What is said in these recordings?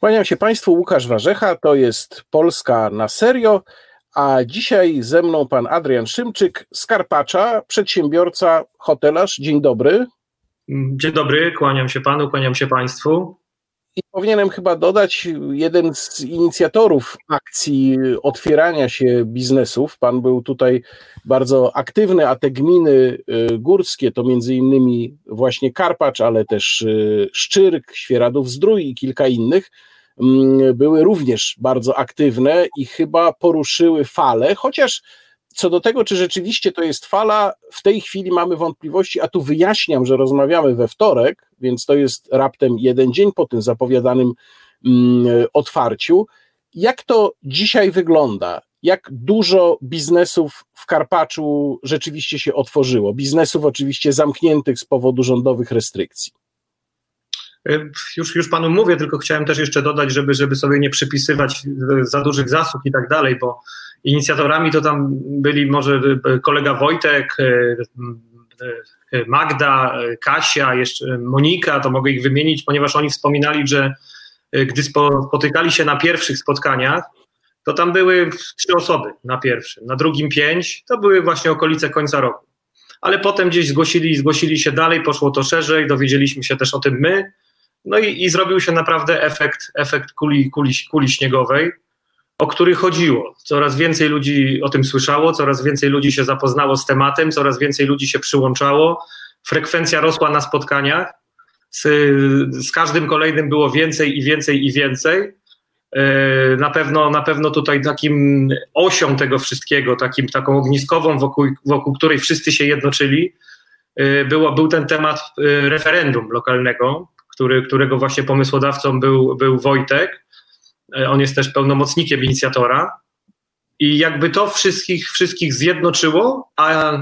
Kłaniam się Państwu, Łukasz Warzecha, to jest Polska na serio, a dzisiaj ze mną pan Adrian Szymczyk z Karpacza, przedsiębiorca, hotelarz. Dzień dobry. Dzień dobry, kłaniam się panu, kłaniam się państwu. I powinienem chyba dodać, jeden z inicjatorów akcji otwierania się biznesów. Pan był tutaj bardzo aktywny, a te gminy y, górskie to między innymi właśnie Karpacz, ale też y, Szczyrk, Świeradów Zdrój i kilka innych były również bardzo aktywne i chyba poruszyły falę, chociaż co do tego, czy rzeczywiście to jest fala, w tej chwili mamy wątpliwości, a tu wyjaśniam, że rozmawiamy we wtorek, więc to jest raptem jeden dzień po tym zapowiadanym mm, otwarciu. Jak to dzisiaj wygląda? Jak dużo biznesów w Karpaczu rzeczywiście się otworzyło? Biznesów oczywiście zamkniętych z powodu rządowych restrykcji. E, już, już panu mówię, tylko chciałem też jeszcze dodać, żeby, żeby sobie nie przypisywać za dużych zasług i tak dalej, bo Inicjatorami to tam byli może kolega Wojtek, Magda, Kasia, jeszcze Monika, to mogę ich wymienić, ponieważ oni wspominali, że gdy spotykali się na pierwszych spotkaniach, to tam były trzy osoby na pierwszym, na drugim pięć, to były właśnie okolice końca roku. Ale potem gdzieś zgłosili, zgłosili się dalej, poszło to szerzej, dowiedzieliśmy się też o tym my, no i, i zrobił się naprawdę efekt, efekt kuli, kuli, kuli śniegowej o który chodziło. Coraz więcej ludzi o tym słyszało, coraz więcej ludzi się zapoznało z tematem, coraz więcej ludzi się przyłączało. Frekwencja rosła na spotkaniach. Z, z każdym kolejnym było więcej i więcej i więcej. E, na pewno, na pewno tutaj takim osią tego wszystkiego, takim, taką ogniskową, wokół, wokół której wszyscy się jednoczyli, e, było, był ten temat e, referendum lokalnego, który, którego właśnie pomysłodawcą był, był Wojtek. E, on jest też pełnomocnikiem inicjatora. I jakby to wszystkich, wszystkich zjednoczyło, a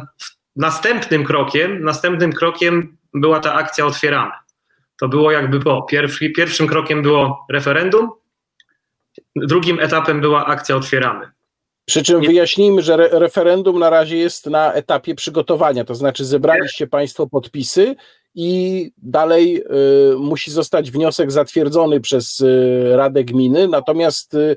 następnym krokiem, następnym krokiem była ta akcja otwieramy. To było jakby po. Pierwszy, pierwszym krokiem było referendum, drugim etapem była akcja otwieramy. Przy czym wyjaśnijmy, że re referendum na razie jest na etapie przygotowania, to znaczy zebraliście Państwo podpisy i dalej y, musi zostać wniosek zatwierdzony przez y, Radę Gminy, natomiast y,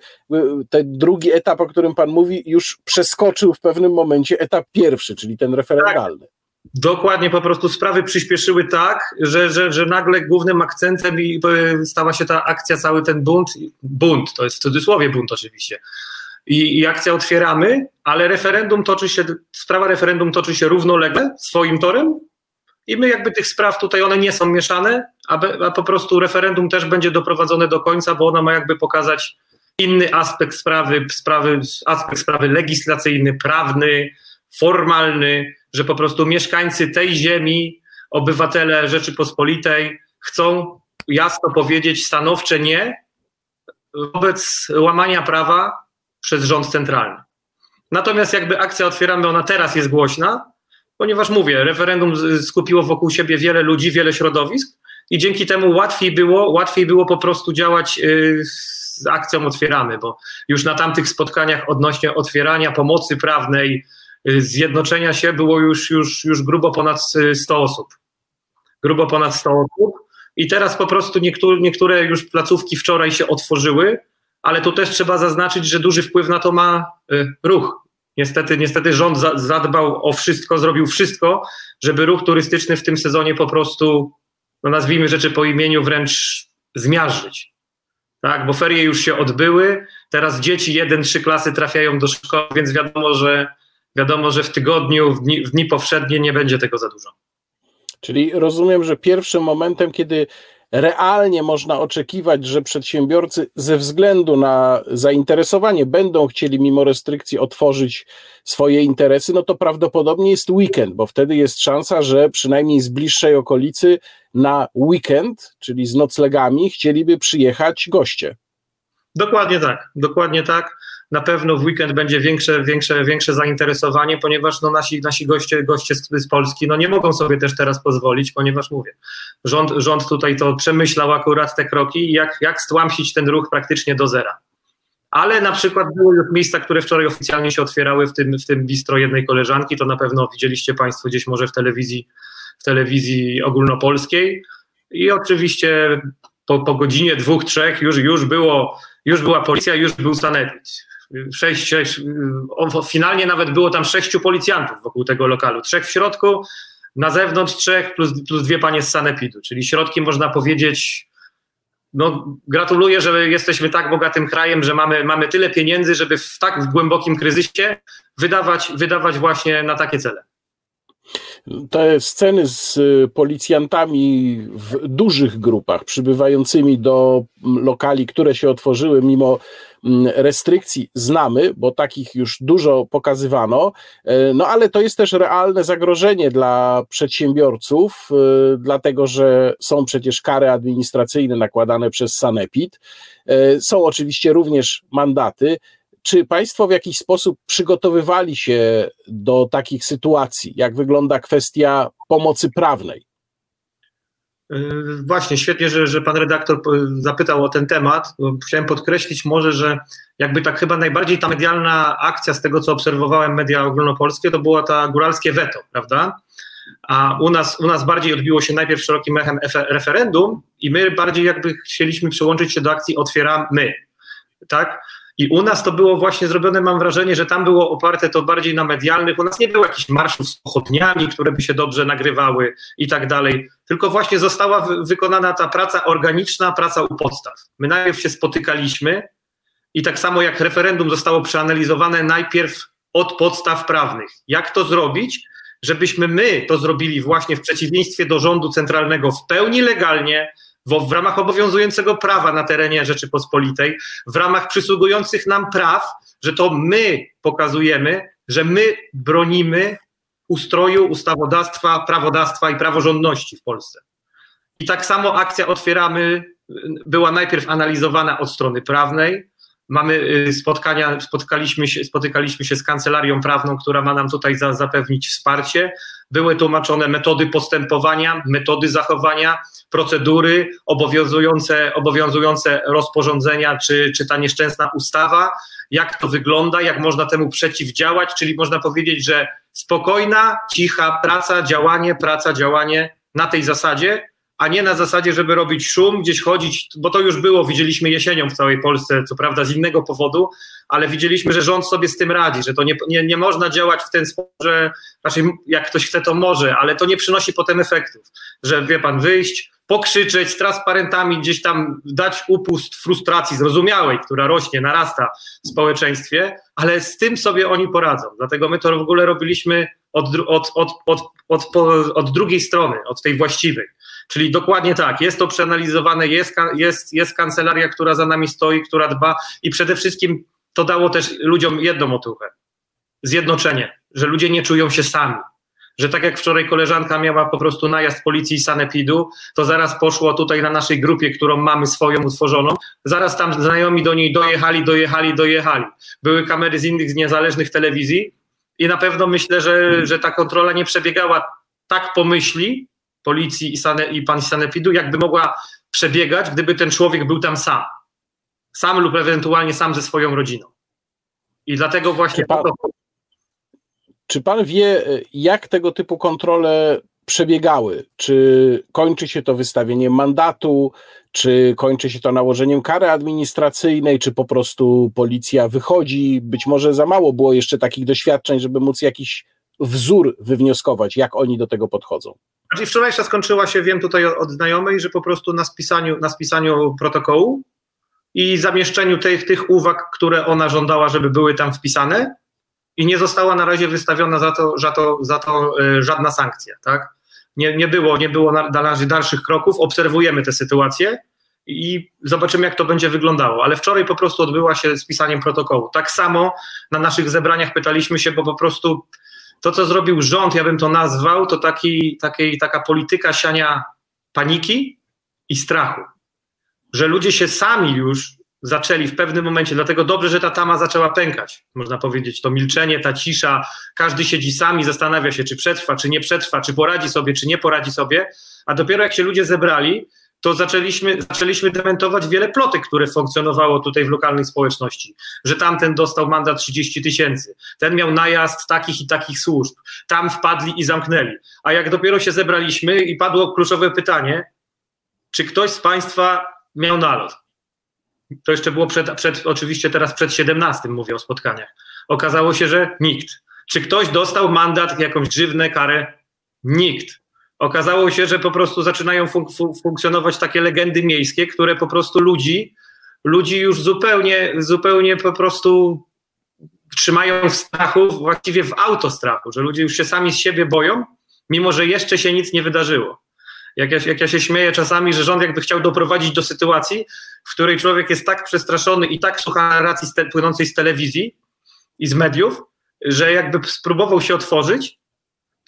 ten drugi etap, o którym Pan mówi, już przeskoczył w pewnym momencie etap pierwszy, czyli ten referendalny. Tak. Dokładnie, po prostu sprawy przyspieszyły tak, że, że, że nagle głównym akcentem stała się ta akcja, cały ten bunt, bunt, to jest w cudzysłowie bunt oczywiście, i, i akcja otwieramy, ale referendum toczy się, sprawa referendum toczy się równolegle swoim torem, i my jakby tych spraw tutaj one nie są mieszane, a, be, a po prostu referendum też będzie doprowadzone do końca, bo ona ma jakby pokazać inny aspekt sprawy, sprawy, aspekt sprawy legislacyjny, prawny, formalny, że po prostu mieszkańcy tej ziemi, obywatele Rzeczypospolitej chcą jasno powiedzieć stanowcze nie wobec łamania prawa przez rząd centralny. Natomiast jakby akcja Otwieramy, ona teraz jest głośna, ponieważ mówię, referendum skupiło wokół siebie wiele ludzi, wiele środowisk i dzięki temu łatwiej było, łatwiej było po prostu działać y, z akcją Otwieramy, bo już na tamtych spotkaniach odnośnie otwierania pomocy prawnej, y, zjednoczenia się było już, już, już grubo ponad 100 osób. Grubo ponad 100 osób. I teraz po prostu niektóre, niektóre już placówki wczoraj się otworzyły, ale tu też trzeba zaznaczyć, że duży wpływ na to ma y, ruch. Niestety, niestety rząd zadbał o wszystko, zrobił wszystko, żeby ruch turystyczny w tym sezonie po prostu, no nazwijmy rzeczy po imieniu, wręcz zmiażdżyć. Tak, bo ferie już się odbyły, teraz dzieci jeden, trzy klasy trafiają do szkoły, więc wiadomo, że wiadomo, że w tygodniu, w dni, w dni powszednie nie będzie tego za dużo. Czyli rozumiem, że pierwszym momentem, kiedy realnie można oczekiwać, że przedsiębiorcy ze względu na zainteresowanie będą chcieli mimo restrykcji otworzyć swoje interesy, no to prawdopodobnie jest weekend, bo wtedy jest szansa, że przynajmniej z bliższej okolicy na weekend, czyli z noclegami, chcieliby przyjechać goście. Dokładnie tak, dokładnie tak na pewno w weekend będzie większe, większe, większe zainteresowanie, ponieważ no nasi, nasi goście, goście z, Polski no nie mogą sobie też teraz pozwolić, ponieważ mówię, rząd, rząd tutaj to przemyślał akurat te kroki, jak, jak stłamsić ten ruch praktycznie do zera. Ale na przykład były już miejsca, które wczoraj oficjalnie się otwierały, w tym, w tym bistro jednej koleżanki, to na pewno widzieliście Państwo gdzieś może w telewizji, w telewizji ogólnopolskiej. I oczywiście po, po godzinie dwóch, trzech już, już, było, już była policja, już był sanepid. Sześć, sześć, finalnie nawet było tam sześciu policjantów wokół tego lokalu. Trzech w środku, na zewnątrz trzech plus, plus dwie panie z sanepidu, czyli środki można powiedzieć no, gratuluję, że jesteśmy tak bogatym krajem, że mamy, mamy tyle pieniędzy, żeby w tak głębokim kryzysie wydawać, wydawać właśnie na takie cele. Te sceny z policjantami w dużych grupach przybywającymi do lokali, które się otworzyły mimo restrykcji znamy, bo takich już dużo pokazywano, e, no ale to jest też realne zagrożenie dla przedsiębiorców, e, dlatego że są przecież kary administracyjne nakładane przez Sanepid. E, są oczywiście również mandaty. Czy Państwo w jakiś sposób przygotowywali się do takich sytuacji? Jak wygląda kwestia pomocy prawnej? Yy, właśnie, świetnie, że, że pan redaktor zapytał o ten temat. Chciałem podkreślić może, że jakby tak chyba najbardziej ta medialna akcja z tego, co obserwowałem media ogólnopolskie, to była ta góralskie weto, prawda? A u nas, u nas bardziej odbiło się najpierw szerokim echem referendum i my bardziej jakby chcieliśmy przyłączyć się do akcji Otwieramy, tak? I u nas to było właśnie zrobione, mam wrażenie, że tam było oparte to bardziej na medialnych. U nas nie było jakichś marszów z pochodniami, które by się dobrze nagrywały i tak dalej, tylko właśnie została wykonana ta praca organiczna, praca u podstaw. My najpierw się spotykaliśmy i tak samo jak referendum zostało przeanalizowane najpierw od podstaw prawnych. Jak to zrobić, żebyśmy my to zrobili właśnie w przeciwieństwie do rządu centralnego w pełni legalnie, w, w ramach obowiązującego prawa na terenie Rzeczypospolitej, w ramach przysługujących nam praw, że to my pokazujemy, że my bronimy ustroju, ustawodawstwa, prawodawstwa i praworządności w Polsce. I tak samo akcja Otwieramy była najpierw analizowana od strony prawnej, Mamy y, spotkania, spotkaliśmy się, spotykaliśmy się z kancelarią prawną, która ma nam tutaj za, zapewnić wsparcie. Były tłumaczone metody postępowania, metody zachowania, procedury, obowiązujące, obowiązujące rozporządzenia, czy, czy ta nieszczęsna ustawa, jak to wygląda, jak można temu przeciwdziałać, czyli można powiedzieć, że spokojna, cicha praca, działanie, praca, działanie na tej zasadzie, a nie na zasadzie, żeby robić szum, gdzieś chodzić, bo to już było, widzieliśmy jesienią w całej Polsce, co prawda z innego powodu, ale widzieliśmy, że rząd sobie z tym radzi, że to nie, nie, nie można działać w ten sposób, że raczej jak ktoś chce, to może, ale to nie przynosi potem efektów, że wie pan, wyjść, pokrzyczeć z transparentami, gdzieś tam dać upust frustracji zrozumiałej, która rośnie, narasta w społeczeństwie, ale z tym sobie oni poradzą. Dlatego my to w ogóle robiliśmy od, od, od, od, od, od drugiej strony, od tej właściwej. Czyli dokładnie tak, jest to przeanalizowane, jest, jest, jest kancelaria, która za nami stoi, która dba i przede wszystkim to dało też ludziom jedną otuchę. Zjednoczenie, że ludzie nie czują się sami. Że tak jak wczoraj koleżanka miała po prostu najazd policji i sanepidu, to zaraz poszło tutaj na naszej grupie, którą mamy swoją utworzoną, zaraz tam znajomi do niej dojechali, dojechali, dojechali. Były kamery z innych z niezależnych telewizji i na pewno myślę, że, że ta kontrola nie przebiegała tak po myśli, policji i, sane, i pan sanepidu, jakby mogła przebiegać, gdyby ten człowiek był tam sam. Sam lub ewentualnie sam ze swoją rodziną. I dlatego właśnie. Czy pan, czy pan wie, jak tego typu kontrole przebiegały? Czy kończy się to wystawieniem mandatu, czy kończy się to nałożeniem kary administracyjnej, czy po prostu policja wychodzi? Być może za mało było jeszcze takich doświadczeń, żeby móc jakiś wzór wywnioskować, jak oni do tego podchodzą. Znaczy wczorajsza skończyła się, wiem tutaj od znajomej, że po prostu na spisaniu, na spisaniu protokołu i zamieszczeniu tych, tych uwag, które ona żądała, żeby były tam wpisane i nie została na razie wystawiona za to, za to, za to y, żadna sankcja, tak? Nie, nie było, nie było na, na razie dalszych kroków, obserwujemy tę sytuację i zobaczymy, jak to będzie wyglądało. Ale wczoraj po prostu odbyła się spisaniem protokołu. Tak samo na naszych zebraniach pytaliśmy się, bo po prostu to, co zrobił rząd, ja bym to nazwał, to taki, taki, taka polityka siania paniki i strachu. Że ludzie się sami już zaczęli w pewnym momencie, dlatego dobrze, że ta tama zaczęła pękać, można powiedzieć. To milczenie, ta cisza, każdy siedzi sami, zastanawia się, czy przetrwa, czy nie przetrwa, czy poradzi sobie, czy nie poradzi sobie, a dopiero jak się ludzie zebrali, to zaczęliśmy, zaczęliśmy dementować wiele plotek, które funkcjonowało tutaj w lokalnej społeczności, że tamten dostał mandat 30 tysięcy, ten miał najazd takich i takich służb, tam wpadli i zamknęli. A jak dopiero się zebraliśmy i padło kluczowe pytanie, czy ktoś z Państwa miał nalot? To jeszcze było przed, przed, oczywiście teraz przed 17 mówię o spotkaniach. Okazało się, że nikt. Czy ktoś dostał mandat, jakąś grzywnę, karę? Nikt. Okazało się, że po prostu zaczynają funk funkcjonować takie legendy miejskie, które po prostu ludzi, ludzi już zupełnie, zupełnie po prostu trzymają w strachu, właściwie w autostrachu, że ludzie już się sami z siebie boją, mimo że jeszcze się nic nie wydarzyło. Jak ja, jak ja się śmieję czasami, że rząd jakby chciał doprowadzić do sytuacji, w której człowiek jest tak przestraszony i tak słucha narracji płynącej z telewizji i z mediów, że jakby spróbował się otworzyć,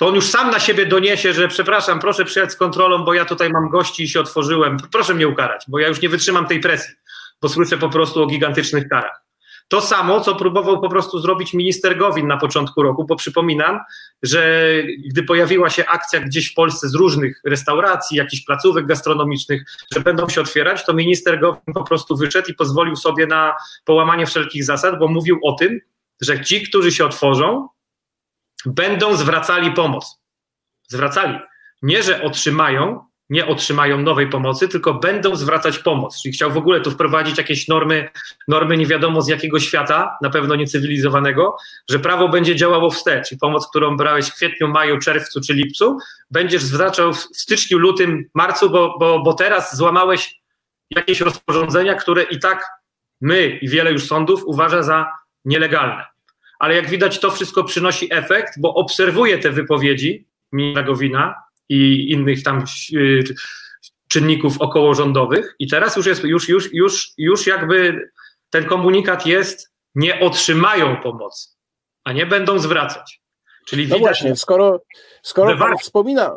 to on już sam na siebie doniesie, że przepraszam, proszę przyjechać z kontrolą, bo ja tutaj mam gości i się otworzyłem. Proszę mnie ukarać, bo ja już nie wytrzymam tej presji, bo słyszę po prostu o gigantycznych karach. To samo, co próbował po prostu zrobić minister Gowin na początku roku, bo przypominam, że gdy pojawiła się akcja gdzieś w Polsce z różnych restauracji, jakichś placówek gastronomicznych, że będą się otwierać, to minister Gowin po prostu wyszedł i pozwolił sobie na połamanie wszelkich zasad, bo mówił o tym, że ci, którzy się otworzą, będą zwracali pomoc. Zwracali. Nie, że otrzymają, nie otrzymają nowej pomocy, tylko będą zwracać pomoc. Czyli chciał w ogóle tu wprowadzić jakieś normy, normy nie wiadomo z jakiego świata, na pewno niecywilizowanego, że prawo będzie działało wstecz i pomoc, którą brałeś w kwietniu, maju, czerwcu czy lipcu, będziesz zwracał w styczniu, lutym, marcu, bo, bo, bo teraz złamałeś jakieś rozporządzenia, które i tak my i wiele już sądów uważa za nielegalne. Ale jak widać, to wszystko przynosi efekt, bo obserwuję te wypowiedzi ministra Gowina, i innych tam y, czynników okołorządowych. I teraz już jest, już, już, już, już jakby ten komunikat jest, nie otrzymają pomocy, a nie będą zwracać. Czyli no widać, właśnie, skoro, skoro pan wspomina,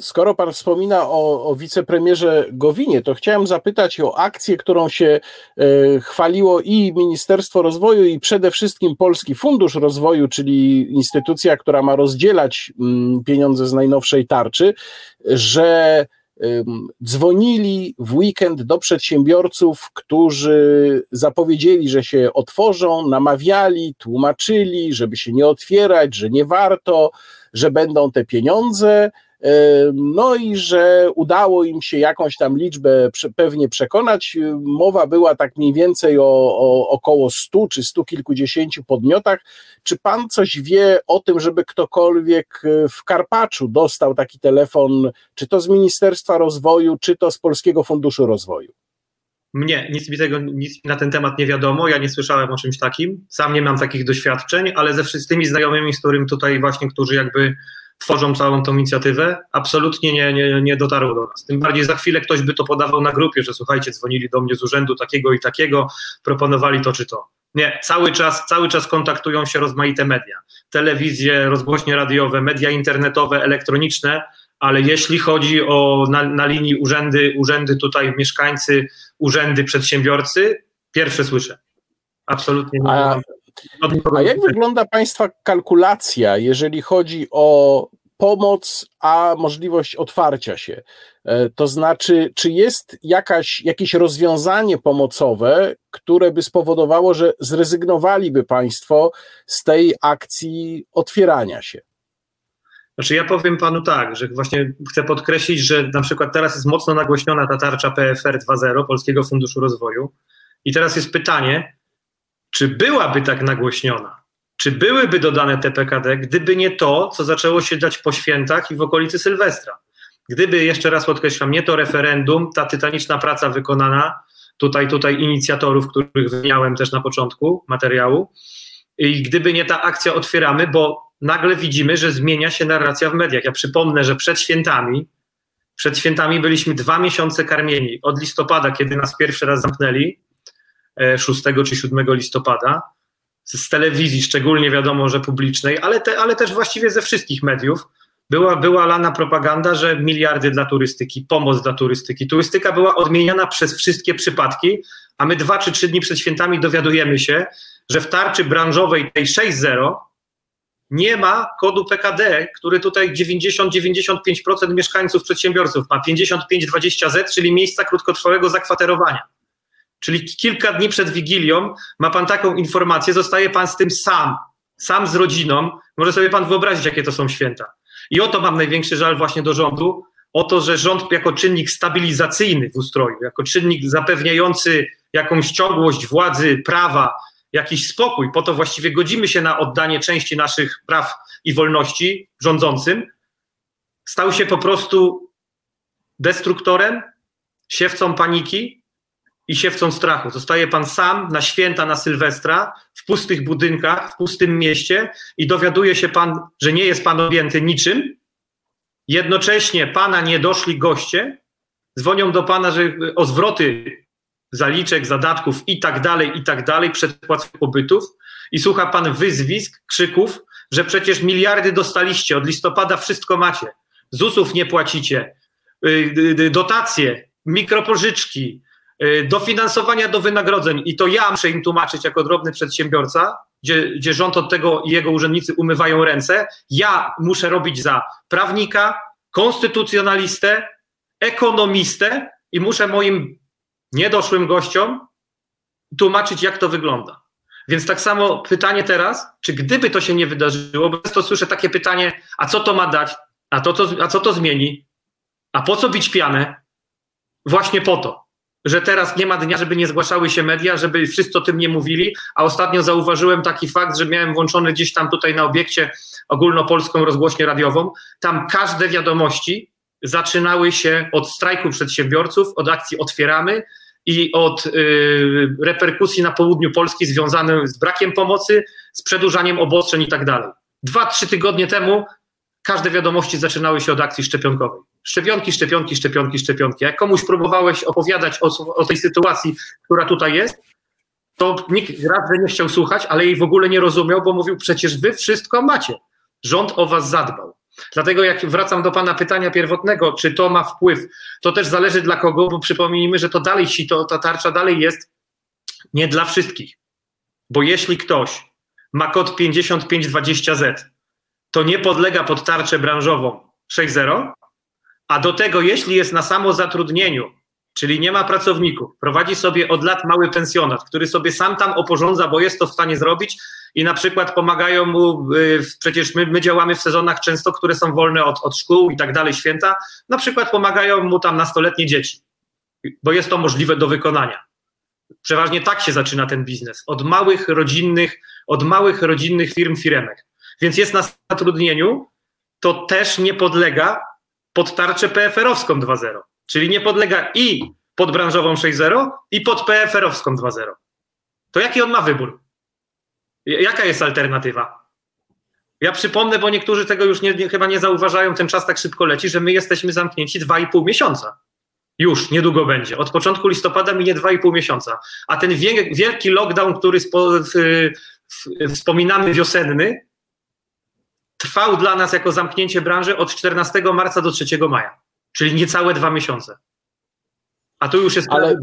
Skoro pan wspomina o, o wicepremierze Gowinie, to chciałem zapytać o akcję, którą się e, chwaliło i Ministerstwo Rozwoju, i przede wszystkim Polski Fundusz Rozwoju, czyli instytucja, która ma rozdzielać mm, pieniądze z najnowszej tarczy, że dzwonili w weekend do przedsiębiorców, którzy zapowiedzieli, że się otworzą, namawiali, tłumaczyli, żeby się nie otwierać, że nie warto, że będą te pieniądze. No i że udało im się jakąś tam liczbę pewnie przekonać. Mowa była tak mniej więcej o, o około 100 czy stu kilkudziesięciu podmiotach. Czy pan coś wie o tym, żeby ktokolwiek w Karpaczu dostał taki telefon, czy to z Ministerstwa Rozwoju, czy to z Polskiego Funduszu Rozwoju? Mnie, nic mi tego, nic na ten temat nie wiadomo, ja nie słyszałem o czymś takim, sam nie mam takich doświadczeń, ale ze wszystkimi znajomymi, z którym tutaj właśnie, którzy jakby tworzą całą tą inicjatywę, absolutnie nie, nie, nie dotarło do nas. Tym bardziej za chwilę ktoś by to podawał na grupie, że słuchajcie, dzwonili do mnie z urzędu takiego i takiego, proponowali to czy to. Nie, cały czas, cały czas kontaktują się rozmaite media. Telewizje, rozgłośnie radiowe, media internetowe, elektroniczne, ale jeśli chodzi o na, na linii urzędy, urzędy tutaj mieszkańcy, urzędy przedsiębiorcy, pierwsze słyszę. Absolutnie nie. A, a jak wygląda Państwa kalkulacja, jeżeli chodzi o pomoc, a możliwość otwarcia się? E, to znaczy, czy jest jakaś, jakieś rozwiązanie pomocowe, które by spowodowało, że zrezygnowaliby Państwo z tej akcji otwierania się? Znaczy ja powiem panu tak, że właśnie chcę podkreślić, że na przykład teraz jest mocno nagłośniona ta tarcza PFR 2.0 Polskiego Funduszu Rozwoju i teraz jest pytanie, czy byłaby tak nagłośniona? Czy byłyby dodane te PKD, gdyby nie to, co zaczęło się dać po świętach i w okolicy Sylwestra? Gdyby, jeszcze raz podkreślam, nie to referendum, ta tytaniczna praca wykonana, tutaj, tutaj inicjatorów, których wymieniałem też na początku materiału, i gdyby nie ta akcja Otwieramy, bo nagle widzimy, że zmienia się narracja w mediach. Ja przypomnę, że przed świętami, przed świętami byliśmy dwa miesiące karmieni. Od listopada, kiedy nas pierwszy raz zamknęli, 6 e, czy 7 listopada, z telewizji, szczególnie wiadomo, że publicznej, ale, te, ale też właściwie ze wszystkich mediów, była, była lana propaganda, że miliardy dla turystyki, pomoc dla turystyki. Turystyka była odmieniana przez wszystkie przypadki, a my dwa czy trzy dni przed świętami dowiadujemy się, że w tarczy branżowej tej 6.0 nie ma kodu PKD, który tutaj 90-95% mieszkańców, przedsiębiorców ma 55-20Z, czyli miejsca krótkotrwałego zakwaterowania. Czyli kilka dni przed Wigilią ma pan taką informację, zostaje pan z tym sam, sam z rodziną. Może sobie pan wyobrazić, jakie to są święta. I oto mam największy żal właśnie do rządu, o to, że rząd jako czynnik stabilizacyjny w ustroju, jako czynnik zapewniający jakąś ciągłość władzy, prawa, jakiś spokój, po to właściwie godzimy się na oddanie części naszych praw i wolności rządzącym, stał się po prostu destruktorem, siewcą paniki i siewcą strachu. Zostaje pan sam na święta, na Sylwestra, w pustych budynkach, w pustym mieście i dowiaduje się pan, że nie jest pan objęty niczym. Jednocześnie pana niedoszli goście dzwonią do pana, że o zwroty zaliczek, zadatków i tak dalej, i tak dalej, przedpłat pobytów i słucha pan wyzwisk, krzyków, że przecież miliardy dostaliście, od listopada wszystko macie, ZUS-ów nie płacicie, y, y, y, dotacje, mikropożyczki, dofinansowania do wynagrodzeń. I to ja muszę im tłumaczyć jako drobny przedsiębiorca, gdzie, gdzie rząd od tego i jego urzędnicy umywają ręce, ja muszę robić za prawnika, konstytucjonalistę, ekonomistę i muszę moim niedoszłym gościom tłumaczyć, jak to wygląda. Więc tak samo pytanie teraz, czy gdyby to się nie wydarzyło, bo często słyszę takie pytanie, a co to ma dać, a, to, to, a co to zmieni, a po co bić pianę? Właśnie po to, że teraz nie ma dnia, żeby nie zgłaszały się media, żeby wszyscy o tym nie mówili, a ostatnio zauważyłem taki fakt, że miałem włączony gdzieś tam tutaj na obiekcie ogólnopolską rozgłośnię radiową, tam każde wiadomości zaczynały się od strajku przedsiębiorców, od akcji Otwieramy, i od y, reperkusji na południu Polski związanych z brakiem pomocy, z przedłużaniem obostrzeń i tak dalej. Dwa, trzy tygodnie temu każde wiadomości zaczynały się od akcji szczepionkowej. Szczepionki, szczepionki, szczepionki, szczepionki. Jak komuś próbowałeś opowiadać o, o tej sytuacji, która tutaj jest, to nikt raz, nie chciał słuchać, ale jej w ogóle nie rozumiał, bo mówił, przecież wy wszystko macie. Rząd o was zadbał. Dlatego jak wracam do Pana pytania pierwotnego, czy to ma wpływ, to też zależy dla kogo, bo przypomnijmy, że to dalej to, ta tarcza dalej jest nie dla wszystkich. Bo jeśli ktoś ma kod 5520Z, to nie podlega pod tarczę branżową 6.0, a do tego, jeśli jest na samozatrudnieniu, czyli nie ma pracowników, prowadzi sobie od lat mały pensjonat, który sobie sam tam oporządza, bo jest to w stanie zrobić, i na przykład pomagają mu, y, przecież my, my działamy w sezonach często, które są wolne od, od szkół i tak dalej, święta, na przykład pomagają mu tam nastoletnie dzieci, bo jest to możliwe do wykonania. Przeważnie tak się zaczyna ten biznes, od małych rodzinnych, od małych rodzinnych firm, firemek. Więc jest na zatrudnieniu, to też nie podlega pod tarczę PFR-owską 2.0, czyli nie podlega i pod branżową 6.0 i pod PFR-owską 2.0. To jaki on ma wybór? Jaka jest alternatywa? Ja przypomnę, bo niektórzy tego już nie, nie, chyba nie zauważają, ten czas tak szybko leci, że my jesteśmy zamknięci 2,5 miesiąca. Już niedługo będzie. Od początku listopada minie 2,5 miesiąca. A ten wielki lockdown, który spo, w, w, wspominamy wiosenny, trwał dla nas jako zamknięcie branży od 14 marca do 3 maja, czyli niecałe dwa miesiące. A tu już jest Ale...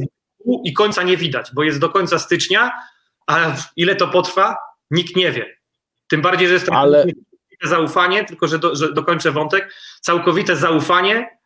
i końca nie widać, bo jest do końca stycznia, a ile to potrwa? Nikt nie wie. Tym bardziej, że jest Ale... zaufanie, tylko że, do, że dokończę wątek, całkowite zaufanie,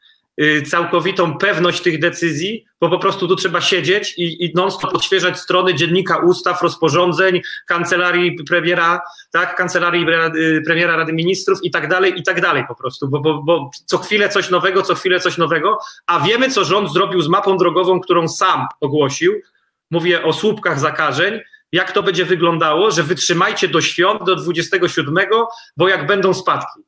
całkowitą pewność tych decyzji, bo po prostu tu trzeba siedzieć i, i non-stop odświeżać strony dziennika ustaw, rozporządzeń, kancelarii premiera, tak, kancelarii y, premiera Rady Ministrów i tak dalej, i tak dalej po prostu, bo, bo, bo co chwilę coś nowego, co chwilę coś nowego, a wiemy, co rząd zrobił z mapą drogową, którą sam ogłosił, mówię o słupkach zakażeń, jak to będzie wyglądało, że wytrzymajcie do świąt, do 27, bo jak będą spadki.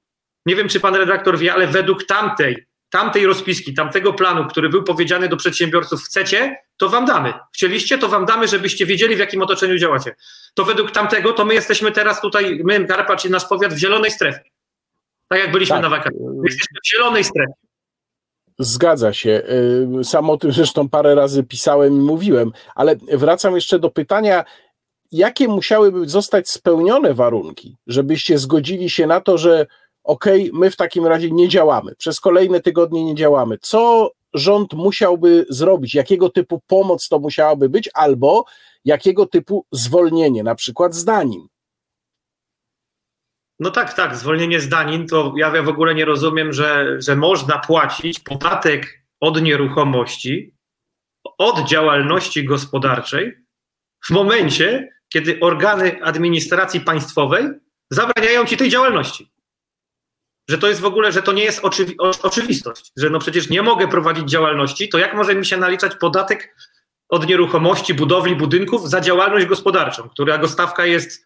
Nie wiem, czy pan redaktor wie, ale według tamtej, tamtej rozpiski, tamtego planu, który był powiedziany do przedsiębiorców, chcecie, to wam damy. Chcieliście, to wam damy, żebyście wiedzieli, w jakim otoczeniu działacie. To według tamtego, to my jesteśmy teraz tutaj, my, Karpacz i nasz powiat, w zielonej strefie. Tak jak byliśmy tak. na wakacjach. Jesteśmy w zielonej strefie. Zgadza się. Y, sam o tym zresztą parę razy pisałem i mówiłem, ale wracam jeszcze do pytania, jakie musiałyby zostać spełnione warunki, żebyście zgodzili się na to, że okay, my w takim razie nie działamy, przez kolejne tygodnie nie działamy. Co rząd musiałby zrobić? Jakiego typu pomoc to musiałaby być, albo jakiego typu zwolnienie, na przykład z danin? No tak, tak, zwolnienie z danin, to ja w ogóle nie rozumiem, że, że można płacić podatek od nieruchomości, od działalności gospodarczej w momencie, kiedy organy administracji państwowej zabraniają ci tej działalności. Że to jest w ogóle, że to nie jest oczywi oczywistość, że no przecież nie mogę prowadzić działalności, to jak może mi się naliczać podatek od nieruchomości, budowli, budynków za działalność gospodarczą, którego stawka jest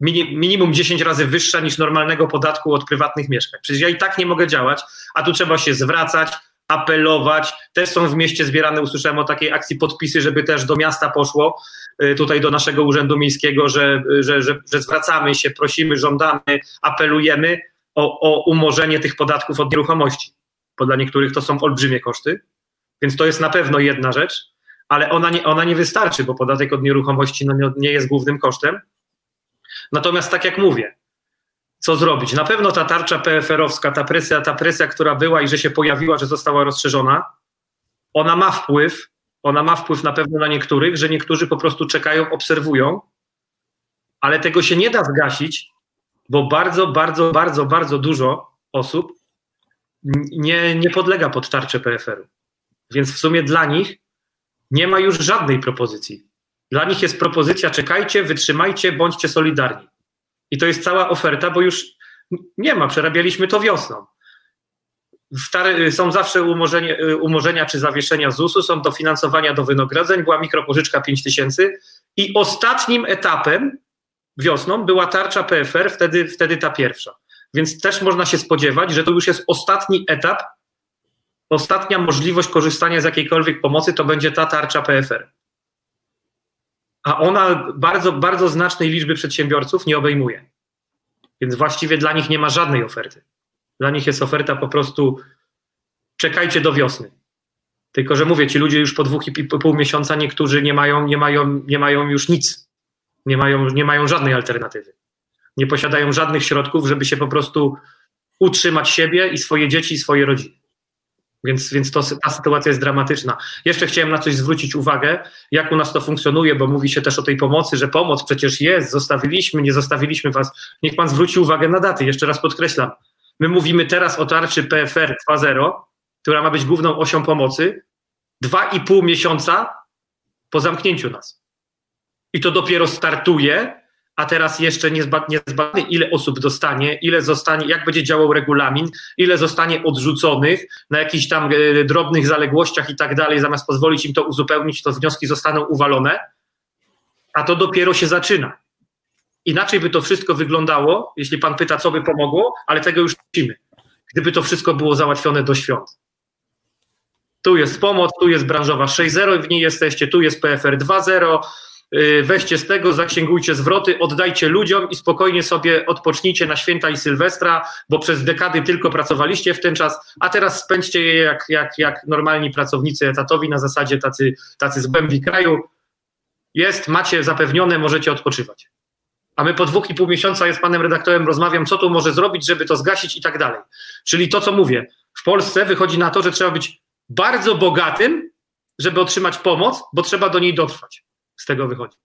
minimum 10 razy wyższa niż normalnego podatku od prywatnych mieszkań. Przecież ja i tak nie mogę działać, a tu trzeba się zwracać, apelować. Też są w mieście zbierane, usłyszałem o takiej akcji podpisy, żeby też do miasta poszło, y, tutaj do naszego urzędu miejskiego, że, że, że, że zwracamy się, prosimy, żądamy, apelujemy o, o umorzenie tych podatków od nieruchomości, bo dla niektórych to są olbrzymie koszty, więc to jest na pewno jedna rzecz, ale ona nie, ona nie wystarczy, bo podatek od nieruchomości no, nie jest głównym kosztem. Natomiast tak jak mówię, co zrobić? Na pewno ta tarcza PFR-owska, ta presja, ta presja, która była i że się pojawiła, że została rozszerzona, ona ma wpływ, ona ma wpływ na pewno na niektórych, że niektórzy po prostu czekają, obserwują, ale tego się nie da zgasić, bo bardzo, bardzo, bardzo, bardzo dużo osób nie, nie podlega pod tarczę PFR-u. Więc w sumie dla nich nie ma już żadnej propozycji. Dla nich jest propozycja: czekajcie, wytrzymajcie, bądźcie solidarni. I to jest cała oferta, bo już nie ma, przerabialiśmy to wiosną. Są zawsze umorzenia czy zawieszenia ZUS-u, są dofinansowania do wynagrodzeń, była mikropożyczka 5 tysięcy i ostatnim etapem wiosną była tarcza PFR, wtedy, wtedy ta pierwsza. Więc też można się spodziewać, że to już jest ostatni etap, ostatnia możliwość korzystania z jakiejkolwiek pomocy to będzie ta tarcza PFR a ona bardzo, bardzo znacznej liczby przedsiębiorców nie obejmuje. Więc właściwie dla nich nie ma żadnej oferty. Dla nich jest oferta po prostu czekajcie do wiosny. Tylko, że mówię, ci ludzie już po dwóch i pół miesiąca niektórzy nie mają, nie mają, nie mają już nic. Nie mają, nie mają żadnej alternatywy. Nie posiadają żadnych środków, żeby się po prostu utrzymać siebie i swoje dzieci i swoje rodziny. Więc, więc to, ta sytuacja jest dramatyczna. Jeszcze chciałem na coś zwrócić uwagę, jak u nas to funkcjonuje, bo mówi się też o tej pomocy, że pomoc przecież jest, zostawiliśmy, nie zostawiliśmy was. Niech pan zwróci uwagę na daty, jeszcze raz podkreślam. My mówimy teraz o tarczy PFR 2.0, która ma być główną osią pomocy, dwa i pół miesiąca po zamknięciu nas. I to dopiero startuje a teraz jeszcze nie zbadane, ile osób dostanie, ile zostanie, jak będzie działał regulamin, ile zostanie odrzuconych na jakichś tam e, drobnych zaległościach i tak dalej, zamiast pozwolić im to uzupełnić, to wnioski zostaną uwalone, a to dopiero się zaczyna. Inaczej by to wszystko wyglądało, jeśli pan pyta, co by pomogło, ale tego już musimy. Gdyby to wszystko było załatwione do świąt. Tu jest pomoc, tu jest branżowa 6.0, w niej jesteście, tu jest PFR 2.0, Y, weźcie z tego, zaksięgujcie zwroty, oddajcie ludziom i spokojnie sobie odpocznijcie na święta i Sylwestra, bo przez dekady tylko pracowaliście w ten czas, a teraz spędźcie je jak, jak, jak normalni pracownicy etatowi na zasadzie tacy, tacy z głębi kraju. Jest, macie zapewnione, możecie odpoczywać. A my po dwóch i pół miesiąca ja z panem redaktorem rozmawiam, co tu może zrobić, żeby to zgasić i tak dalej. Czyli to, co mówię, w Polsce wychodzi na to, że trzeba być bardzo bogatym, żeby otrzymać pomoc, bo trzeba do niej dotrwać z tego wychodzi.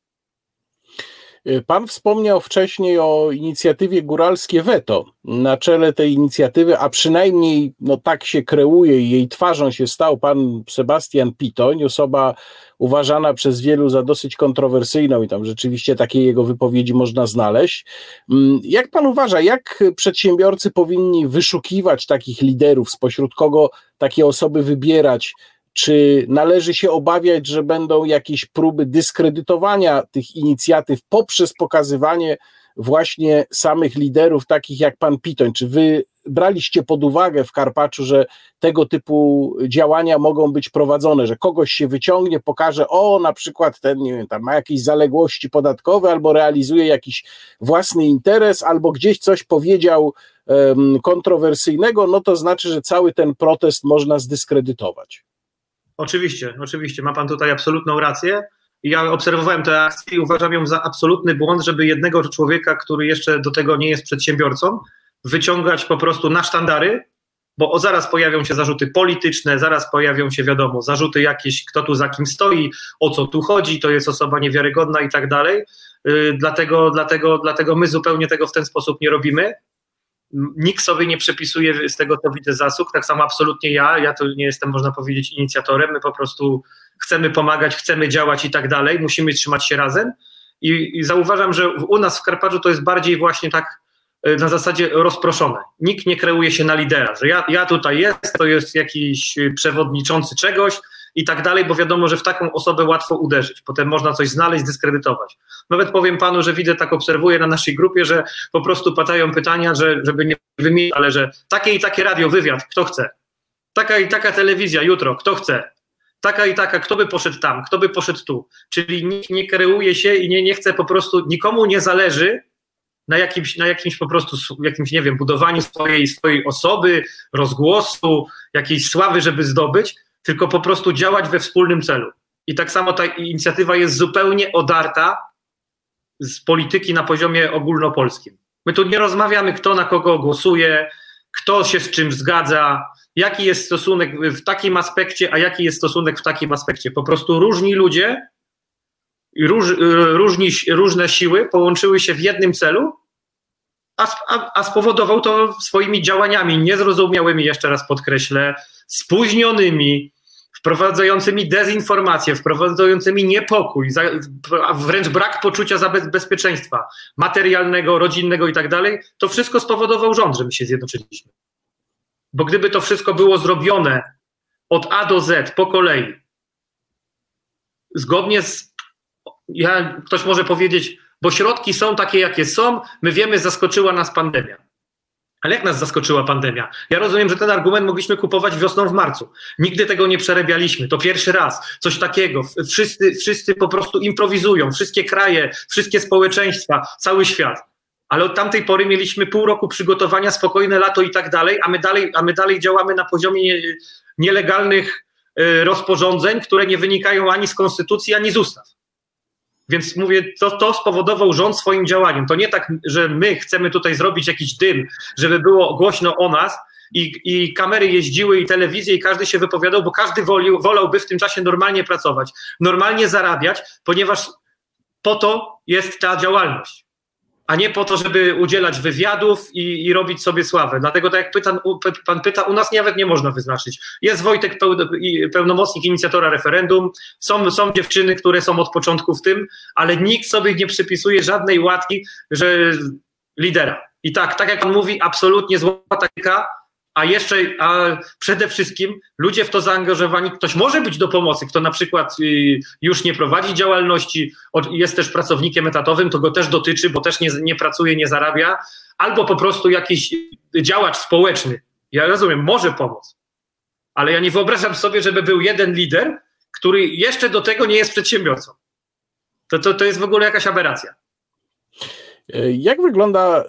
Y, pan wspomniał wcześniej o inicjatywie Góralskie Weto. Na czele tej inicjatywy, a przynajmniej no tak się kreuje i jej twarzą się stał pan Sebastian Pitoń, osoba uważana przez wielu za dosyć kontrowersyjną i tam rzeczywiście takie jego wypowiedzi można znaleźć. Mm, jak pan uważa, jak przedsiębiorcy powinni wyszukiwać takich liderów, spośród kogo takie osoby wybierać? Czy należy się obawiać, że będą jakieś próby dyskredytowania tych inicjatyw poprzez pokazywanie właśnie samych liderów, takich jak pan Pitoń? Czy wy braliście pod uwagę w Karpaczu, że tego typu działania mogą być prowadzone, że kogoś się wyciągnie, pokaże, o, na przykład ten, nie wiem, tam ma jakieś zaległości podatkowe, albo realizuje jakiś własny interes, albo gdzieś coś powiedział um, kontrowersyjnego, no to znaczy, że cały ten protest można zdyskredytować. Oczywiście, oczywiście, ma pan tutaj absolutną rację. Ja obserwowałem tę akcję i uważam ją za absolutny błąd, żeby jednego człowieka, który jeszcze do tego nie jest przedsiębiorcą, wyciągać po prostu na sztandary, bo zaraz pojawią się zarzuty polityczne, zaraz pojawią się, wiadomo, zarzuty jakieś, kto tu za kim stoi, o co tu chodzi, to jest osoba niewiarygodna i tak dalej. Yy, dlatego, dlatego, dlatego my zupełnie tego w ten sposób nie robimy nikt sobie nie przepisuje z tego, co widzę, zasług, tak samo absolutnie ja, ja to nie jestem, można powiedzieć, inicjatorem, my po prostu chcemy pomagać, chcemy działać i tak dalej, musimy trzymać się razem. I, i zauważam, że u nas w Karpaczu to jest bardziej właśnie tak y, na zasadzie rozproszone. Nikt nie kreuje się na lidera, że ja, ja tutaj jest, to jest jakiś przewodniczący czegoś i tak dalej, bo wiadomo, że w taką osobę łatwo uderzyć. Potem można coś znaleźć, dyskredytować. Nawet powiem panu, że widzę, tak obserwuję na naszej grupie, że po prostu padają pytania, że, żeby nie wymienić, ale że takie i takie radio, wywiad, kto chce. Taka i taka telewizja, jutro, kto chce taka i taka, kto by poszedł tam, kto by poszedł tu. Czyli nikt nie kreuje się i nie, nie chce po prostu, nikomu nie zależy na jakimś, na jakimś po prostu, jakimś, nie wiem, budowaniu swojej, swojej osoby, rozgłosu, jakiejś sławy, żeby zdobyć, tylko po prostu działać we wspólnym celu. I tak samo ta inicjatywa jest zupełnie odarta z polityki na poziomie ogólnopolskim. My tu nie rozmawiamy, kto na kogo głosuje, kto się z czym zgadza, jaki jest stosunek w takim aspekcie, a jaki jest stosunek w takim aspekcie. Po prostu różni ludzie, róż, różni, różne siły połączyły się w jednym celu, a, a, a spowodował to swoimi działaniami niezrozumiałymi, jeszcze raz podkreślę, spóźnionymi, wprowadzającymi dezinformację, wprowadzającymi niepokój, a wręcz brak poczucia za bezpieczeństwa materialnego, rodzinnego i tak dalej, to wszystko spowodował rząd, że my się zjednoczyliśmy. Bo gdyby to wszystko było zrobione od A do Z po kolei, zgodnie z. Ja, ktoś może powiedzieć, bo środki są takie, jakie są, my wiemy, zaskoczyła nas pandemia. Ale jak nas zaskoczyła pandemia? Ja rozumiem, że ten argument mogliśmy kupować wiosną w marcu. Nigdy tego nie przerabialiśmy. To pierwszy raz. Coś takiego. Wszyscy, wszyscy po prostu improwizują. Wszystkie kraje, wszystkie społeczeństwa, cały świat ale od tamtej pory mieliśmy pół roku przygotowania, spokojne lato i tak dalej, a my dalej, a my dalej działamy na poziomie nielegalnych y, rozporządzeń, które nie wynikają ani z konstytucji, ani z ustaw. Więc mówię, to, to spowodował rząd swoim działaniem. To nie tak, że my chcemy tutaj zrobić jakiś dym, żeby było głośno o nas i, i kamery jeździły i telewizje i każdy się wypowiadał, bo każdy wolałby w tym czasie normalnie pracować, normalnie zarabiać, ponieważ po to jest ta działalność a nie po to, żeby udzielać wywiadów i, i robić sobie sławę. Dlatego, tak jak pyta, pan pyta, u nas nawet nie można wyznaczyć. Jest Wojtek, pełnomocnik inicjatora referendum, są, są dziewczyny, które są od początku w tym, ale nikt sobie nie przypisuje żadnej łatki, że lidera. I tak, tak jak on mówi, absolutnie złota taktyka, a jeszcze, a przede wszystkim ludzie w to zaangażowani, ktoś może być do pomocy, kto na przykład y, już nie prowadzi działalności, jest też pracownikiem etatowym, to go też dotyczy, bo też nie, nie pracuje, nie zarabia, albo po prostu jakiś działacz społeczny. Ja rozumiem, może pomóc, ale ja nie wyobrażam sobie, żeby był jeden lider, który jeszcze do tego nie jest przedsiębiorcą. To, to, to jest w ogóle jakaś aberracja. Jak wygląda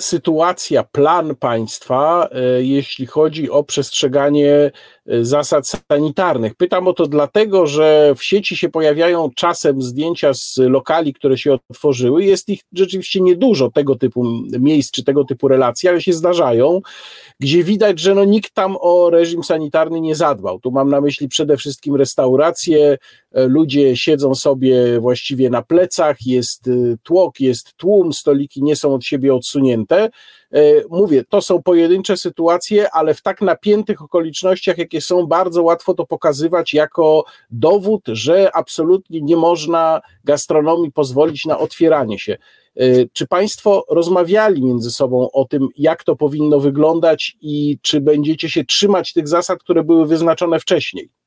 sytuacja, plan państwa, e, jeśli chodzi o przestrzeganie zasad sanitarnych. Pytam o to dlatego, że w sieci się pojawiają czasem zdjęcia z lokali, które się otworzyły. Jest ich rzeczywiście niedużo tego typu miejsc czy tego typu relacji, ale się zdarzają, gdzie widać, że no nikt tam o reżim sanitarny nie zadbał. Tu mam na myśli przede wszystkim restauracje, e, ludzie siedzą sobie właściwie na plecach, jest tłok, jest tłum, stoliki nie są od siebie odsunięte mówię, to są pojedyncze sytuacje, ale w tak napiętych okolicznościach, jakie są, bardzo łatwo to pokazywać jako dowód, że absolutnie nie można gastronomii pozwolić na otwieranie się. E, czy Państwo rozmawiali między sobą o tym, jak to powinno wyglądać i czy będziecie się trzymać tych zasad, które były wyznaczone wcześniej?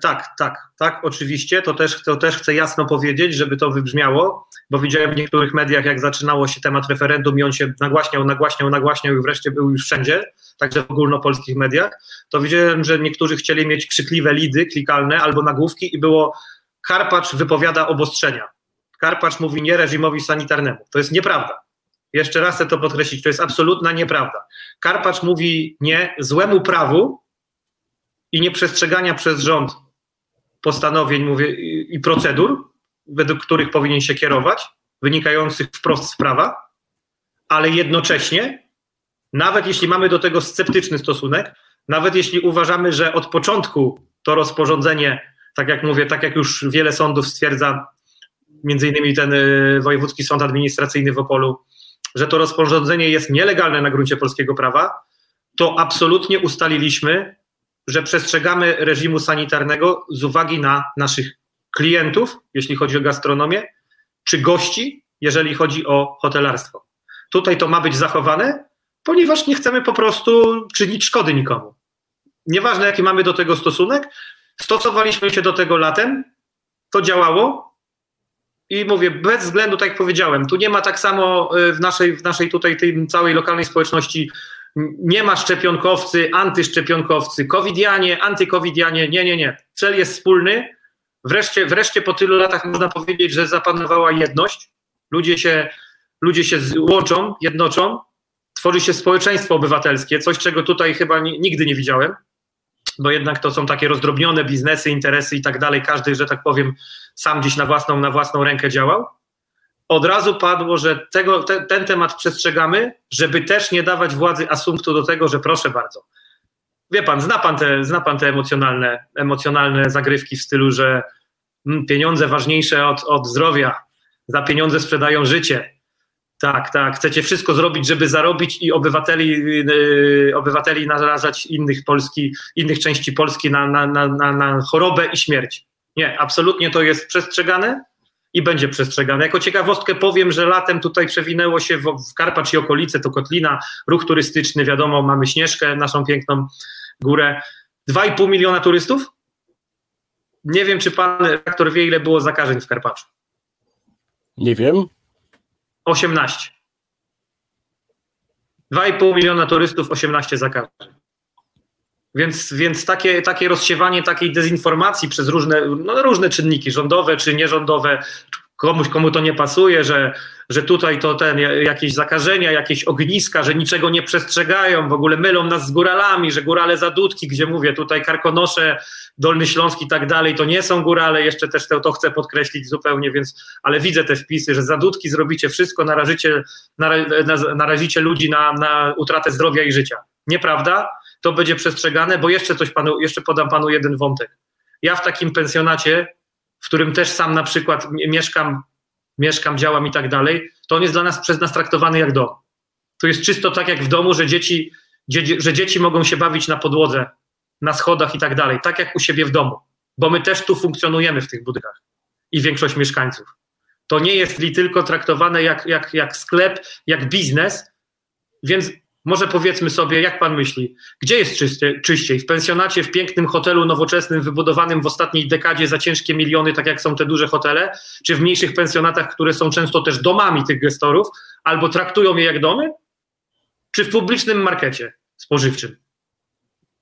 Tak, tak, tak, oczywiście. To też, to też chcę jasno powiedzieć, żeby to wybrzmiało, bo widziałem w niektórych mediach, jak zaczynało się temat referendum i on się nagłaśniał, nagłaśniał, nagłaśniał i wreszcie był już wszędzie, także w ogólnopolskich mediach, to widziałem, że niektórzy chcieli mieć krzykliwe lidy klikalne albo nagłówki i było Karpacz wypowiada obostrzenia. Karpacz mówi nie reżimowi sanitarnemu. To jest nieprawda. Jeszcze raz chcę to podkreślić, to jest absolutna nieprawda. Karpacz mówi nie złemu prawu, i nieprzestrzegania przez rząd postanowień mówię, i procedur, według których powinien się kierować, wynikających wprost z prawa, ale jednocześnie, nawet jeśli mamy do tego sceptyczny stosunek, nawet jeśli uważamy, że od początku to rozporządzenie, tak jak mówię, tak jak już wiele sądów stwierdza, między innymi ten y, Wojewódzki Sąd Administracyjny w Opolu, że to rozporządzenie jest nielegalne na gruncie polskiego prawa, to absolutnie ustaliliśmy, że przestrzegamy reżimu sanitarnego z uwagi na naszych klientów, jeśli chodzi o gastronomię, czy gości, jeżeli chodzi o hotelarstwo. tutaj to ma być zachowane, ponieważ nie chcemy po prostu czynić szkody nikomu. Nieważne, jaki mamy do tego stosunek, stosowaliśmy się do tego latem, to działało i mówię, bez względu, tak jak powiedziałem, tu nie ma tak samo y, w naszej, w naszej tutaj tej całej lokalnej społeczności nie ma szczepionkowcy, antyszczepionkowcy, covidianie, antycovidianie, nie, nie, nie. Cel jest wspólny. Wreszcie, wreszcie po tylu latach można powiedzieć, że zapanowała jedność. Ludzie się, ludzie się łączą, jednoczą. Tworzy się społeczeństwo obywatelskie, coś czego tutaj chyba nigdy nie widziałem, bo jednak to są takie rozdrobnione biznesy, interesy i tak dalej. Każdy, że tak powiem, sam gdzieś na własną, na własną rękę działał od razu padło, że tego, te, ten temat przestrzegamy, żeby też nie dawać władzy asumptu do tego, że proszę bardzo. Wie pan, zna pan te, zna pan te emocjonalne, emocjonalne zagrywki w stylu, że mm, pieniądze ważniejsze od, od zdrowia, za pieniądze sprzedają życie. Tak, tak. Chcecie wszystko zrobić, żeby zarobić i obywateli, yy, obywateli narażać innych Polski, innych części Polski na, na, na, na chorobę i śmierć. Nie, absolutnie to jest przestrzegane i będzie przestrzegane. Jako ciekawostkę powiem, że latem tutaj przewinęło się w, w Karpacz i okolice, to Kotlina, ruch turystyczny, wiadomo, mamy Śnieżkę, naszą piękną górę. 2,5 miliona turystów? Nie wiem, czy pan rektor wie, ile było zakażeń w Karpaczu. Nie wiem. 18. 2,5 miliona turystów, 18 zakażeń. Więc, więc takie, takie rozsiewanie takiej dezinformacji przez różne, no, różne czynniki, rządowe czy nierządowe, komuś, komu to nie pasuje, że, że tutaj to ten, jakieś zakażenia, jakieś ogniska, że niczego nie przestrzegają, w ogóle mylą nas z góralami, że górale zadudki, gdzie mówię, tutaj Karkonosze, Dolny Śląsk i tak dalej, to nie są górale, jeszcze też to, to chcę podkreślić zupełnie, więc, ale widzę te wpisy, że zadudki zrobicie wszystko, narażycie, narazicie ludzi na, na utratę zdrowia i życia. Nieprawda? to będzie przestrzegane, bo jeszcze coś panu, jeszcze podam panu jeden wątek. Ja w takim pensjonacie, w którym też sam na przykład mieszkam, mieszkam, działam i tak dalej, to on jest dla nas przez nas traktowany jak dom. To jest czysto tak jak w domu, że dzieci, że dzieci mogą się bawić na podłodze, na schodach i tak dalej, tak jak u siebie w domu, bo my też tu funkcjonujemy w tych budynkach i większość mieszkańców. To nie jest li tylko traktowane jak, jak, jak sklep, jak biznes, więc może powiedzmy sobie, jak pan myśli, gdzie jest czyście, czyściej? W pensjonacie, w pięknym hotelu nowoczesnym, wybudowanym w ostatniej dekadzie za ciężkie miliony, tak jak są te duże hotele, czy w mniejszych pensjonatach, które są często też domami tych gestorów, albo traktują je jak domy? Czy w publicznym markecie spożywczym?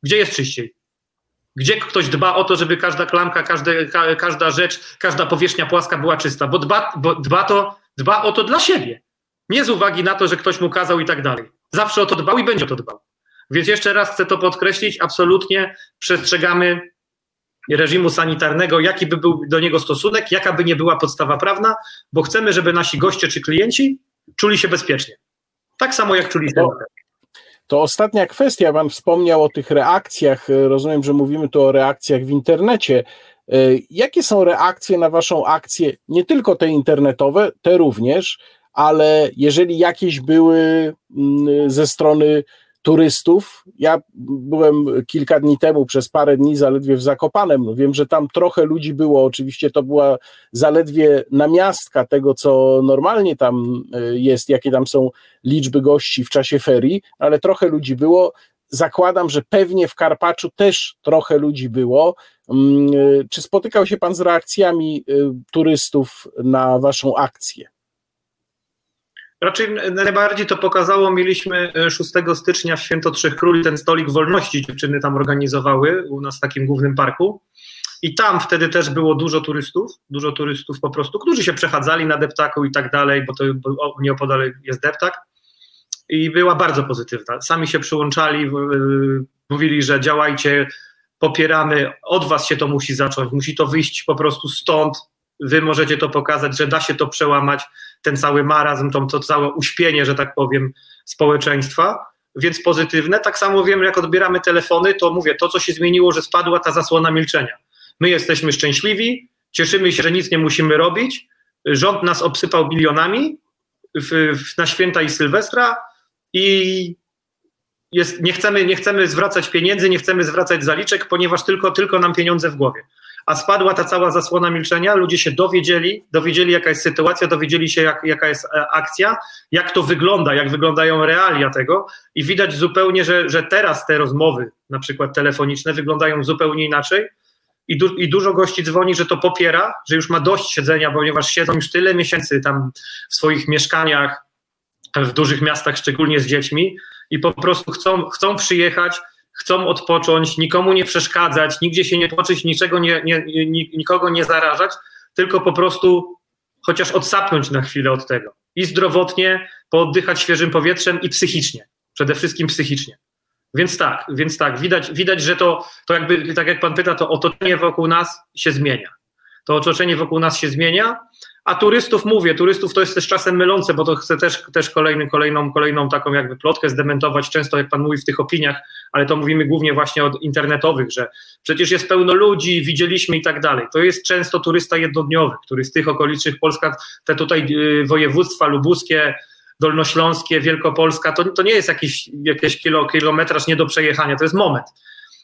Gdzie jest czyściej? Gdzie ktoś dba o to, żeby każda klamka, każde, ka, każda rzecz, każda powierzchnia płaska była czysta? Bo dba, bo dba, to, dba o to dla siebie. Nie z uwagi na to, że ktoś mu kazał i tak dalej. Zawsze o to dbał i będzie o to dbał. Więc jeszcze raz chcę to podkreślić, absolutnie przestrzegamy reżimu sanitarnego, jaki by był do niego stosunek, jaka by nie była podstawa prawna, bo chcemy, żeby nasi goście czy klienci czuli się bezpiecznie. Tak samo jak czuli się. To, to ostatnia kwestia, pan wspomniał o tych reakcjach, rozumiem, że mówimy tu o reakcjach w internecie. Jakie są reakcje na waszą akcję, nie tylko te internetowe, te również, ale jeżeli jakieś były mm, ze strony turystów, ja byłem kilka dni temu, przez parę dni zaledwie w Zakopanem, no wiem, że tam trochę ludzi było, oczywiście to była zaledwie namiastka tego, co normalnie tam y, jest, jakie tam są liczby gości w czasie ferii, ale trochę ludzi było, zakładam, że pewnie w Karpaczu też trochę ludzi było. Mm, y, czy spotykał się Pan z reakcjami y, turystów na Waszą akcję? Raczej najbardziej to pokazało, mieliśmy 6 e, stycznia w Święto Trzech Króli ten stolik wolności, dziewczyny tam organizowały u nas w takim głównym parku. I tam wtedy też było dużo turystów, dużo turystów po prostu, którzy się przechadzali na deptaku i tak dalej, bo to nieopodal jest deptak. I była bardzo pozytywna. Sami się przyłączali, mówili, że działajcie, popieramy, od was się to musi zacząć, musi to wyjść po prostu stąd, wy możecie to pokazać, że da się to przełamać, ten cały marazm, to, to całe uśpienie, że tak powiem, społeczeństwa, więc pozytywne. Tak samo wiem, jak odbieramy telefony, to mówię, to co się zmieniło, że spadła ta zasłona milczenia. My jesteśmy szczęśliwi, cieszymy się, że nic nie musimy robić, rząd nas obsypał bilionami w, w, na święta i Sylwestra i jest, nie, chcemy, nie chcemy zwracać pieniędzy, nie chcemy zwracać zaliczek, ponieważ tylko, tylko nam pieniądze w głowie. A spadła ta cała zasłona milczenia, ludzie się dowiedzieli, dowiedzieli jaka jest sytuacja, dowiedzieli się jak, jaka jest e, akcja, jak to wygląda, jak wyglądają realia tego. I widać zupełnie, że, że teraz te rozmowy, na przykład telefoniczne, wyglądają zupełnie inaczej. I, du i dużo gości dzwoni, że to popiera, że już ma dość siedzenia, ponieważ siedzą już tyle miesięcy tam w swoich mieszkaniach, w dużych miastach, szczególnie z dziećmi i po prostu chcą, chcą przyjechać, chcą odpocząć, nikomu nie przeszkadzać, nigdzie się nie toczyć, niczego nie, nie, nikogo nie zarażać, tylko po prostu chociaż odsapnąć na chwilę od tego. I zdrowotnie, pooddychać świeżym powietrzem i psychicznie. Przede wszystkim psychicznie. Więc tak, więc tak, widać, widać że to, to jakby, tak jak pan pyta, to otoczenie wokół nas się zmienia. To otoczenie wokół nas się zmienia, a turystów mówię, turystów to jest też czasem mylące, bo to chcę też, też kolejny, kolejną, kolejną taką jakby plotkę zdementować, często jak pan mówi w tych opiniach, ale to mówimy głównie właśnie od internetowych, że przecież jest pełno ludzi, widzieliśmy i tak dalej. To jest często turysta jednodniowy, który z tych okolicznych Polska, te tutaj y, województwa lubuskie, dolnośląskie, Wielkopolska, to, to nie jest jakiś, jakiś kilo, kilometraż nie do przejechania, to jest moment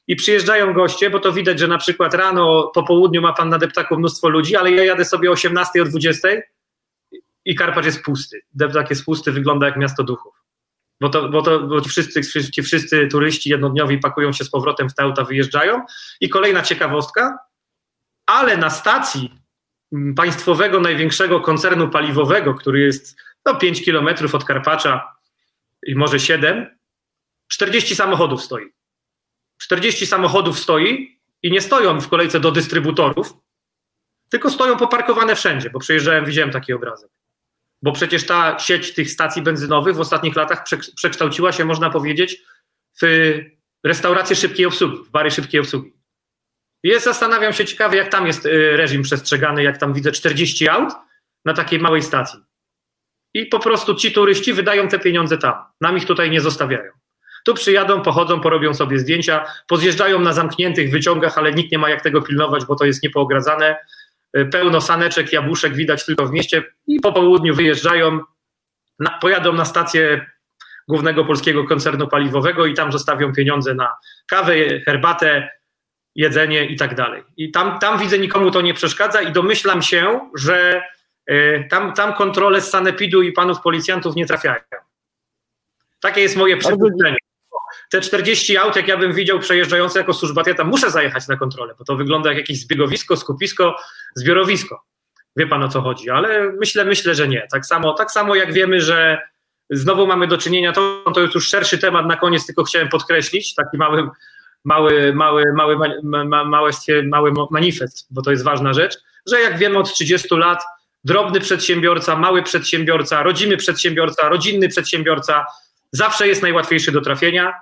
i przyjeżdżają goście, bo to widać, że na przykład rano, po południu ma pan na deptaku mnóstwo ludzi, ale ja jadę sobie o 18 o 20 i Karpacz jest pusty. Deptak jest pusty, wygląda jak miasto duchów. Bo, to, bo, to, bo wszyscy, ci wszyscy turyści jednodniowi pakują się z powrotem w te auta, wyjeżdżają. I kolejna ciekawostka, ale na stacji państwowego największego koncernu paliwowego, który jest no, 5 kilometrów od Karpacza i może 7, 40 samochodów stoi. 40 samochodów stoi i nie stoją w kolejce do dystrybutorów, tylko stoją poparkowane wszędzie, bo przyjeżdżałem, widziałem taki obrazek. Bo przecież ta sieć tych stacji benzynowych w ostatnich latach przekształciła się, można powiedzieć, w restauracje szybkiej obsługi, w bary szybkiej obsługi. Jest, zastanawiam się ciekawie, jak tam jest y, reżim przestrzegany, jak tam widzę 40 aut na takiej małej stacji. I po prostu ci turyści wydają te pieniądze tam. Nam ich tutaj nie zostawiają. Tu przyjadą, pochodzą, porobią sobie zdjęcia, pozjeżdżają na zamkniętych wyciągach, ale nikt nie ma jak tego pilnować, bo to jest niepoogradzane. E, pełno saneczek, jabłuszek widać tylko w mieście i po południu wyjeżdżają, na, pojadą na stację głównego polskiego koncernu paliwowego i tam zostawią pieniądze na kawę, herbatę, jedzenie i tak dalej. I tam, tam widzę, nikomu to nie przeszkadza i domyślam się, że y, tam, tam kontrole z sanepidu i panów policjantów nie trafiają. Takie jest moje przypuszczenie te 40 aut, jak ja bym widział przejeżdżające jako służba, ja tam muszę zajechać na kontrolę, bo to wygląda jak jakieś zbiegowisko, skupisko, zbiorowisko. Wie pan o co chodzi, ale myślę, myślę, że nie. Tak samo, tak samo jak wiemy, że znowu mamy do czynienia, to, to jest już szerszy temat, na koniec tylko chciałem podkreślić, taki mały, mały, mały, mały, ma, mały, mały manifest, bo to jest ważna rzecz, że jak wiemy od 30 lat drobny przedsiębiorca, mały przedsiębiorca, rodzimy przedsiębiorca, rodzinny przedsiębiorca zawsze jest najłatwiejszy do trafienia,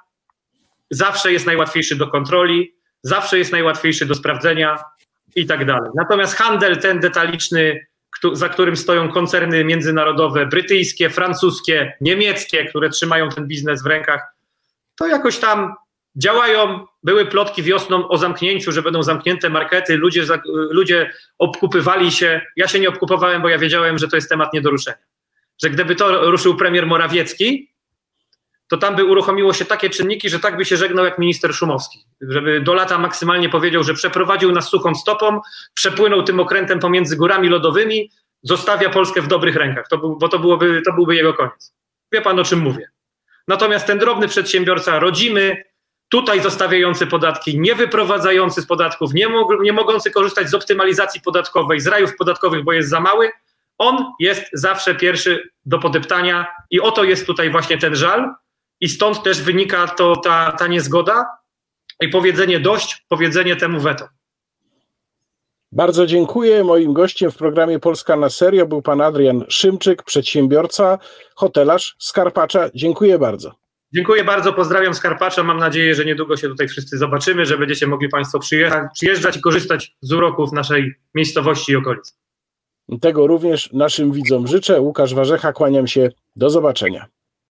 zawsze jest najłatwiejszy do kontroli, zawsze jest najłatwiejszy do sprawdzenia i tak dalej. Natomiast handel ten detaliczny, za którym stoją koncerny międzynarodowe, brytyjskie, francuskie, niemieckie, które trzymają ten biznes w rękach, to jakoś tam działają. Były plotki wiosną o zamknięciu, że będą zamknięte markety, ludzie, ludzie obkupywali się. Ja się nie obkupowałem, bo ja wiedziałem, że to jest temat nie do ruszenia. Że gdyby to ruszył premier Morawiecki, to tam by uruchomiło się takie czynniki, że tak by się żegnał jak minister Szumowski. Żeby do lata maksymalnie powiedział, że przeprowadził nas suchą stopą, przepłynął tym okrętem pomiędzy górami lodowymi, zostawia Polskę w dobrych rękach, to był, bo to, byłoby, to byłby jego koniec. Wie pan o czym mówię. Natomiast ten drobny przedsiębiorca, rodzimy, tutaj zostawiający podatki, nie wyprowadzający z podatków, nie, mog, nie mogący korzystać z optymalizacji podatkowej, z rajów podatkowych, bo jest za mały, on jest zawsze pierwszy do podeptania i oto jest tutaj właśnie ten żal, i stąd też wynika to, ta, ta niezgoda i powiedzenie dość, powiedzenie temu weto. Bardzo dziękuję. Moim gościem w programie Polska na serio był pan Adrian Szymczyk, przedsiębiorca, hotelarz Skarpacza. Dziękuję bardzo. Dziękuję bardzo, pozdrawiam Skarpacza. Mam nadzieję, że niedługo się tutaj wszyscy zobaczymy, że będziecie mogli Państwo przyjeżdżać i korzystać z uroków naszej miejscowości i okolic. Tego również naszym widzom życzę. Łukasz Warzecha, kłaniam się. Do zobaczenia.